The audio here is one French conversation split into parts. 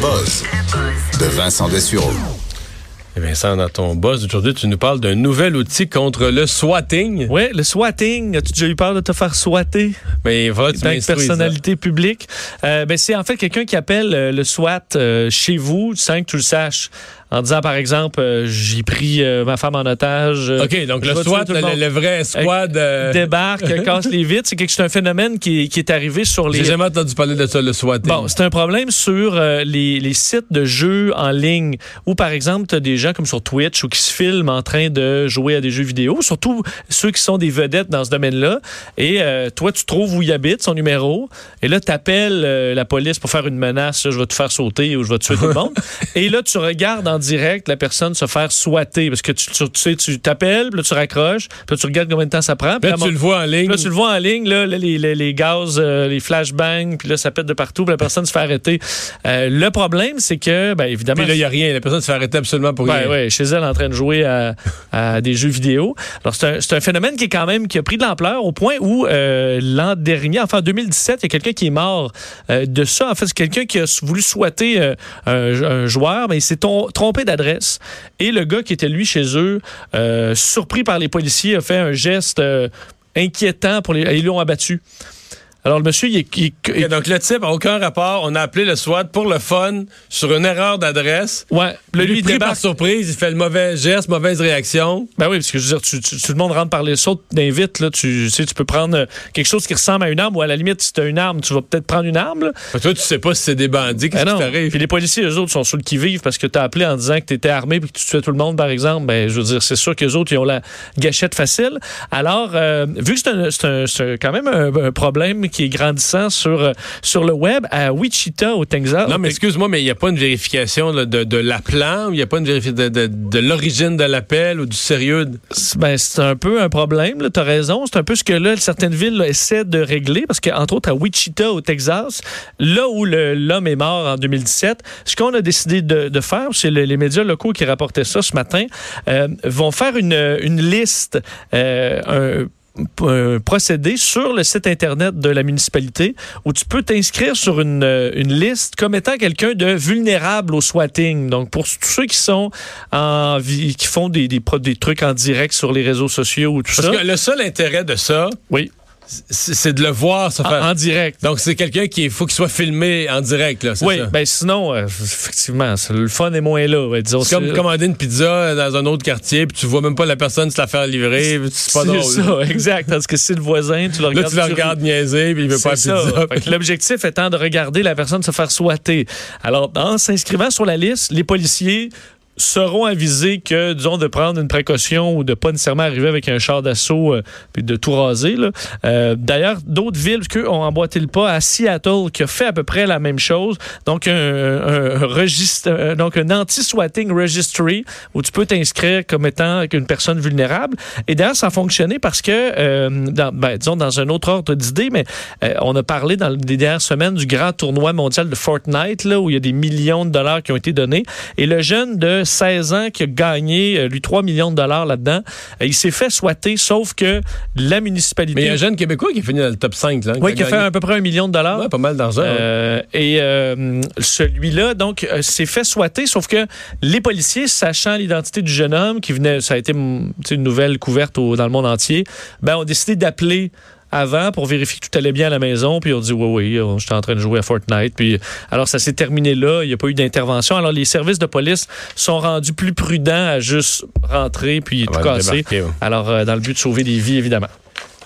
buzz de Vincent Dessureau. Et Vincent, dans ton boss aujourd'hui, tu nous parles d'un nouvel outil contre le swatting. Oui, le swatting. As-tu déjà eu peur de te faire swatter? Mais va, tu personnalité publique. Euh, ben, c'est en fait quelqu'un qui appelle euh, le SWAT euh, chez vous sans que tu le saches. En disant, par exemple, euh, j'ai pris euh, ma femme en otage. euh. OK, donc le SWAT, le le, le vrai squad... euh, débarque, casse les vitres. C'est quelque- c'est un phénomène qui, qui est arrivé sur les. J'ai jamais entendu parler de ça, le swatting. Bon, c'est un problème sur les, les sites de jeux en ligne où, par exemple, tu as des gens comme sur Twitch ou qui se filment en train de jouer à des jeux vidéo, surtout ceux qui sont des vedettes dans ce domaine-là. Et toi, tu trouves où il habite, son numéro, et là, tu appelles la police pour faire une menace, là, je vais te faire sauter ou je vais tuer tout le monde. et là, tu regardes en direct la personne se faire swatter parce que tu, tu, tu sais, tu t'appelles, puis là, tu raccroches, puis là, tu regardes combien de temps ça prend. puis là, tu le vois en ligne. Là, tu le vois en ligne, là, les, les, les gaz, euh, les flashbangs, puis là, ça pète de partout, puis la personne se fait arrêter. Euh, le problème, c'est que, ben, évidemment. Puis là, il n'y a rien. La personne se fait arrêter absolument pour Ben rien. ouais, chez elle en train de jouer à, à des jeux vidéo. Alors c'est un, c'est un phénomène qui est quand même qui a pris de l'ampleur au point où euh, l'an dernier, enfin en 2017, il y a quelqu'un qui est mort de ça. En fait, c'est quelqu'un qui a voulu souhaiter un, un joueur, mais il s'est ton- d'adresse. Et le gars qui était lui chez eux, euh, surpris par les policiers, a fait un geste euh, inquiétant pour les. Ils l'ont abattu. Alors le monsieur, il est, il est- OK, donc le type n'a aucun rapport. On a appelé le SWAT pour le fun sur une erreur d'adresse. ouais, Le lui, il pris par débarque. surprise, il fait le mauvais geste, mauvaise réaction. Ben oui, parce que je veux dire, tu- tu- tout le monde rentre par les sauts d'invite. Là, tu, tu sais, tu peux prendre euh, quelque chose qui ressemble à une arme ou à la limite, si tu as une arme, tu vas peut-être prendre une arme. Là. Que Toi, tu sais pas si c'est des bandits. Qu'est-ce Ben qui t'arrive? Puis les policiers, eux autres, sont sur le qui-vive parce que tu as appelé en disant que tu étais armé et que tu tuais tout le monde, par exemple. Ben, je veux dire, c'est sûr qu'eux autres, ils ont la gâchette facile. Alors, euh, vu que c'est quand même un, un problème qui est grandissant sur, euh, sur le web, à Wichita, au Texas. Non, mais excuse-moi, mais il n'y a pas une vérification là, de, de l'appelant, il n'y a pas une vérification de, l'origine de l'appel ou du sérieux? Ben, c'est un peu un problème, tu as raison. C'est un peu ce que là, certaines villes là, essaient de régler, parce qu'entre autres, à Wichita, au Texas, là où l'homme est mort en 2017, ce qu'on a décidé de, de faire, c'est le- les médias locaux qui rapportaient ça ce matin, euh, vont faire une, une liste, euh, un un procédé sur le site internet de la municipalité où tu peux t'inscrire sur une, euh, une liste comme étant quelqu'un de vulnérable au swatting. Donc pour tous ceux qui sont en vie, qui font des, des, des trucs en direct sur les réseaux sociaux ou tout Parce ça. que le seul intérêt de ça, Oui, c'est de le voir se faire. en direct. Donc, c'est quelqu'un qui faut qu'il soit filmé en direct, là, Oui, ça? ben sinon, euh, effectivement, le fun est moins là. ouais, c'est comme commander une pizza dans un autre quartier, puis tu vois même pas la personne se la faire livrer, c'est pas drôle. ça, exact. Tandis que si le voisin, tu le Là, regardes. tu le regardes niaiser, puis il veut pas la pizza. L'objectif étant de regarder la personne se faire soiter. Alors, en s'inscrivant sur la liste, les policiers seront avisés que, disons, de prendre une précaution ou de pas nécessairement arriver avec un char d'assaut euh, puis de tout raser. Euh, D'ailleurs, d'autres villes qu'eux ont emboîté le pas à Seattle qui a fait à peu près la même chose. Donc, un, registre, euh, donc un anti-swatting registry où tu peux t'inscrire comme étant une personne vulnérable. Et d'ailleurs, ça a fonctionné parce que, euh, ben, disons, dans un autre ordre d'idée, mais euh, on a parlé dans les dernières semaines du grand tournoi mondial de Fortnite, là, où il y a des millions de dollars qui ont été donnés. Et le jeune de 16 ans qui a gagné, euh, lui, 3 millions de dollars là-dedans, euh, il s'est fait swatter, sauf que la municipalité... Mais il y a un jeune Québécois qui est fini dans le top 5, là. Oui, qui a fait à peu près un million de dollars. Ouais, pas mal d'argent. Euh, et euh, celui-là, donc, s'est fait swatter, sauf que les policiers, sachant l'identité du jeune homme, qui venait, ça a été une nouvelle couverte au- dans le monde entier, ben, ont décidé d'appeler avant pour vérifier que tout allait bien à la maison. Puis on dit oui, oui, on- j'étais en train de jouer à Fortnite. Puis alors ça s'est terminé là. Il n'y a pas eu d'intervention. Alors les services de police sont rendus plus prudents à juste rentrer puis tout casser. ouais. Alors euh, dans le but de sauver des vies évidemment.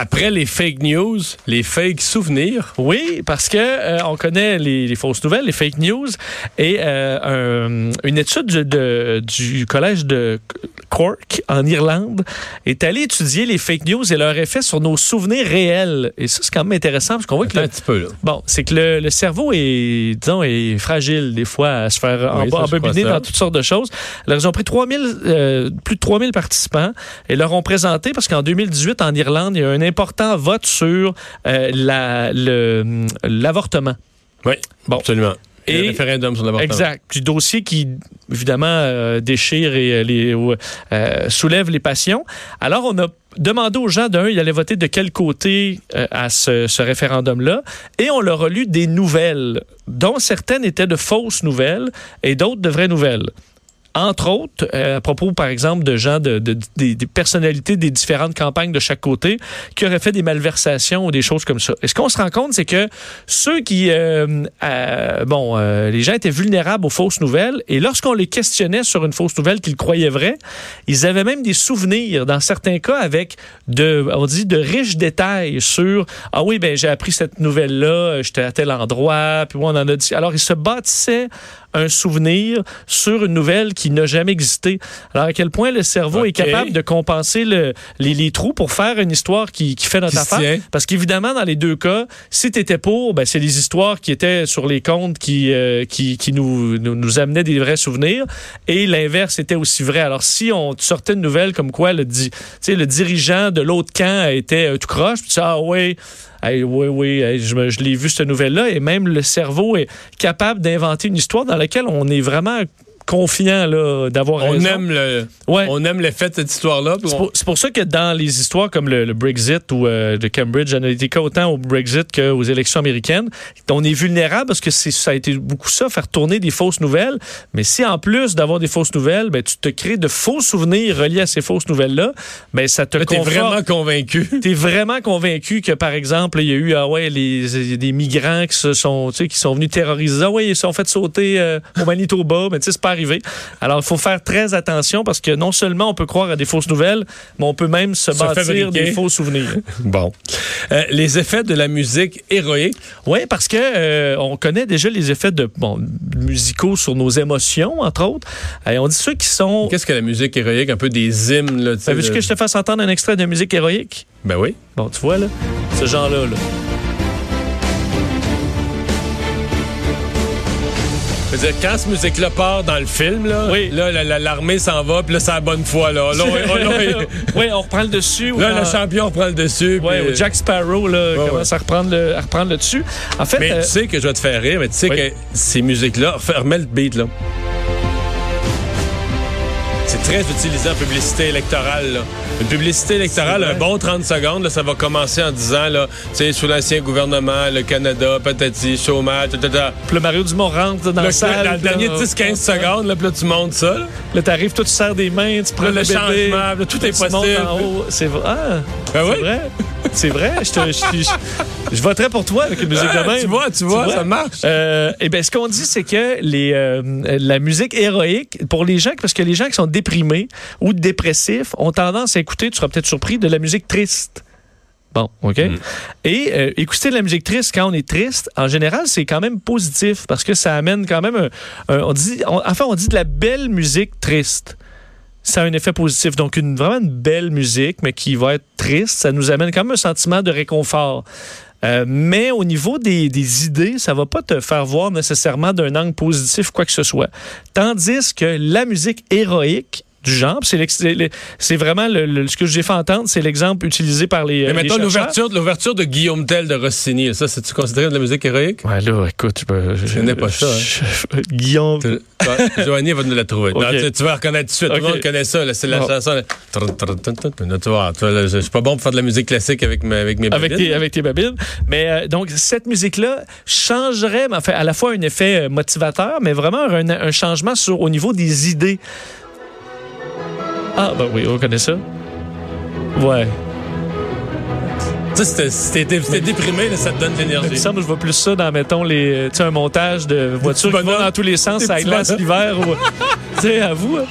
Après les fake news, les fake souvenirs. Oui, parce que euh, on connaît les, les fausses nouvelles, les fake news, et euh, un- une étude de- de- du collège de Cork en Irlande est allée étudier les fake news et leur effet sur nos souvenirs réels. Et ça, c'est quand même intéressant parce qu'on voit que le, un petit peu, là. Bon, c'est que le, le cerveau est, disons, est fragile des fois à se faire Oui, embobiner dans toutes sortes de choses. Alors, ils ont pris 3000, euh, plus de 3000 participants et leur ont présenté, parce qu'en 2018, en Irlande, il y a un important vote sur euh, la- l'avortement. Oui, Bon. absolument. Et, le référendum sur l'avortement. Exact. Dossier qui, évidemment, euh, déchire et les, soulève les passions. Alors, on a demandé aux gens, d'un, ils allaient voter de quel côté à ce, ce référendum-là, et on leur a lu des nouvelles, dont certaines étaient de fausses nouvelles et d'autres de vraies nouvelles entre autres, euh, à propos, par exemple, de gens, de, des, personnalités des différentes campagnes de chaque côté qui auraient fait des malversations ou des choses comme ça. Et ce qu'on se rend compte, c'est que ceux qui, euh, euh, bon, les gens étaient vulnérables aux fausses nouvelles et lorsqu'on les questionnait sur une fausse nouvelle qu'ils croyaient vraie, ils avaient même des souvenirs, dans certains cas, avec de, on dit, de riches détails sur, ah oui, ben j'ai appris cette nouvelle-là, j'étais à tel endroit, puis on en a dit. Alors, ils se bâtissaient un souvenir sur une nouvelle qui n'a jamais existé. Alors, à quel point le cerveau est capable de compenser le, les, trous pour faire une histoire qui, qui fait notre affaire? Parce qu'évidemment, dans les deux cas, si tu étais pour, ben, c'est les histoires qui étaient sur les comptes qui, euh, qui, qui nous, nous, amenaient des vrais souvenirs. Et l'inverse était aussi vrai. Alors, si on sortait une nouvelle comme quoi le, le dirigeant de l'autre camp était euh, tout croche, puis tu ah ouais, oui, oui, je, je l'ai vu cette nouvelle-là, et même le cerveau est capable d'inventer une histoire dans laquelle on est vraiment confiant là, d'avoir on Aime le, On aime l'effet de cette histoire-là. C'est pour, ça que dans les histoires comme le, Brexit ou euh, de Cambridge Analytica, autant au Brexit qu'aux élections américaines, on est vulnérable parce que ça a été beaucoup ça, faire tourner des fausses nouvelles. Mais si en plus d'avoir des fausses nouvelles, ben, tu te crées de faux souvenirs reliés à ces fausses nouvelles-là, ben, ça te T'es vraiment convaincu. T'es vraiment convaincu que, par exemple, il y a eu ah ouais, les, des migrants qui, se sont, qui sont venus terroriser. Ah ouais, ils se sont fait sauter euh, au Manitoba. Mais tu sais, c'est pas alors, il faut faire très attention parce que non seulement on peut croire à des fausses nouvelles, mais on peut même se, bâtir des faux souvenirs. bon. Euh, les effets de la musique héroïque. Oui, parce que euh, on connaît déjà les effets de bon, musicaux sur nos émotions, entre autres. Et on dit ceux qui sont. Qu'est-ce que la musique héroïque? Un peu des hymnes. Là, Veux-tu que je te fasse entendre un extrait de musique héroïque? Ben oui. Bon, tu vois, là, ce genre-là. là dire, quand cette musique-là part dans le film, là, oui. là l'armée s'en va, puis là, c'est la bonne foi. Là. oui, on reprend le dessus. Là, le champion reprend le dessus. Oui, ou Jack Sparrow là, commence à reprendre, le, à reprendre le dessus. En fait, mais tu euh, sais que je vais te faire rire, mais tu sais que ces musiques-là, remets le beat, là. C'est très utilisé en publicité électorale. Là. Une publicité électorale, un bon 30 secondes, là, ça va commencer en disant, là, sous l'ancien gouvernement, le Canada, patati, chômage, tata. Puis le Mario Dumont rentre dans le, salle. Dans le dernier 10-15 secondes, là, puis là, tu montes ça. Là, là t'arrives, toi, tu serres des mains, tu prends le, changement, là, tout est possible. C'est vrai. Ah, ben oui? vrai. C'est vrai. Je, te, je, voterais pour toi avec une musique de même. Tu vois, tu vois, ça marche. Euh, eh bien, ce qu'on dit, c'est que les, euh, la musique héroïque, pour les gens, parce que les gens qui sont déprimés ou dépressifs ont tendance à écouter, tu seras peut-être surpris, de la musique triste. Bon, OK? Hmm. Et euh, écouter de la musique triste quand on est triste, en général, c'est quand même positif parce que ça amène quand même un. on dit, enfin, on dit de la belle musique triste ça a un effet positif. Donc, une, vraiment une belle musique, mais qui va être triste, ça nous amène quand même un sentiment de réconfort. Euh, mais au niveau des, des, idées, ça va pas te faire voir nécessairement d'un angle positif quoi que ce soit. Tandis que la musique héroïque, du genre. C'est vraiment ce que j'ai fait entendre, c'est l'exemple utilisé par les. Mais maintenant, l'ouverture, l'ouverture de Guillaume Tell de Rossini, ça, c'est-tu considéré de la musique héroïque? Ouais, là, écoute, je, je connais pas ça. Hein. Guillaume. Joanie va nous la trouver. tu, vas reconnaître tout de suite. Tout le monde connaît ça. C'est la chanson. Tu vois, je suis pas bon pour faire de la musique classique avec, mes, avec mes babines. Avec tes, avec tes babines. Mais euh, donc, cette musique-là changerait, fait, à la fois un effet euh, motivateur, mais vraiment un, un changement sur, au niveau des idées. Ah, ben oui, on connaît ça. Ouais. Tu sais, si t'es déprimé, ça te donne de l'énergie. Semble que je vois plus ça dans, mettons, les, un montage de voitures qui vont dans tous les sens, ça glace l'hiver. tu sais, à vous. Hein.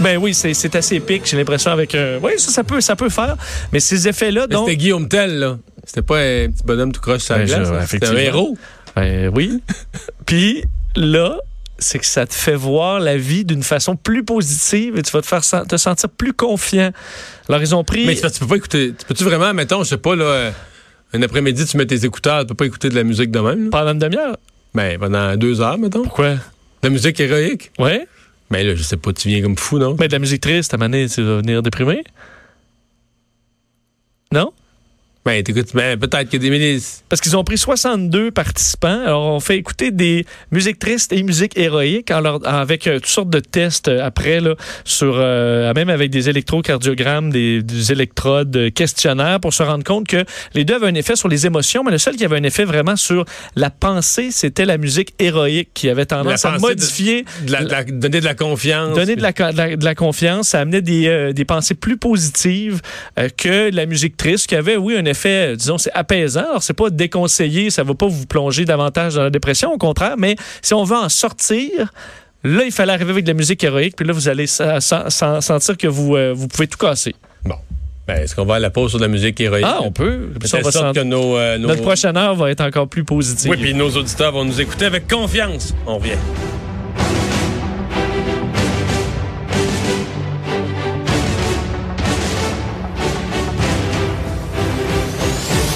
Ben oui, c'est assez épique, j'ai l'impression, avec un. Oui, ça, ça peut, ça peut faire. Mais ces effets-là. Donc... C'était Guillaume Tell, là. C'était pas un petit bonhomme tout croche sur la ben, glace. C'était un héros. Ben, oui. Puis là, c'est que ça te fait voir la vie d'une façon plus positive et tu vas te faire te sentir plus confiant. Alors, ils ont pris. Mais tu peux pas écouter. Tu peux-tu vraiment, mettons, je sais pas, là, un après-midi, tu mets tes écouteurs, tu peux pas écouter de la musique de même? Pendant une demi-heure? Ben, pendant deux heures, mettons. Pourquoi? De la musique héroïque? Ouais. Mais là, je sais pas, tu viens comme fou, non? Mais de la musique triste, à maner, tu vas venir déprimé? Ben, écoute, ben, peut-être que des milices. Parce qu'ils ont pris 62 participants. Alors, on fait écouter des musiques tristes et musiques héroïques avec euh, toutes sortes de tests euh, après, là, sur, euh, même avec des électrocardiogrammes, des, des électrodes, questionnaires pour se rendre compte que les deux avaient un effet sur les émotions, mais le seul qui avait un effet vraiment sur la pensée, c'était la musique héroïque qui avait tendance à modifier. De, la, donner de la confiance. Donner de la, de la, confiance. Ça amenait des, des pensées plus positives que la musique triste qui avait, oui, un effet disons, c'est apaisant. Alors, c'est pas déconseillé, ça va pas vous plonger davantage dans la dépression, au contraire, mais si on veut en sortir, là, il fallait arriver avec de la musique héroïque, puis là, vous allez sentir que vous, euh, vous pouvez tout casser. Bon. Ben, est-ce qu'on va à la pause sur de la musique héroïque? Ah, on peut. Ça, va que nos, euh, Notre prochaine heure va être encore plus positive. Oui, puis nos auditeurs vont nous écouter avec confiance. On revient.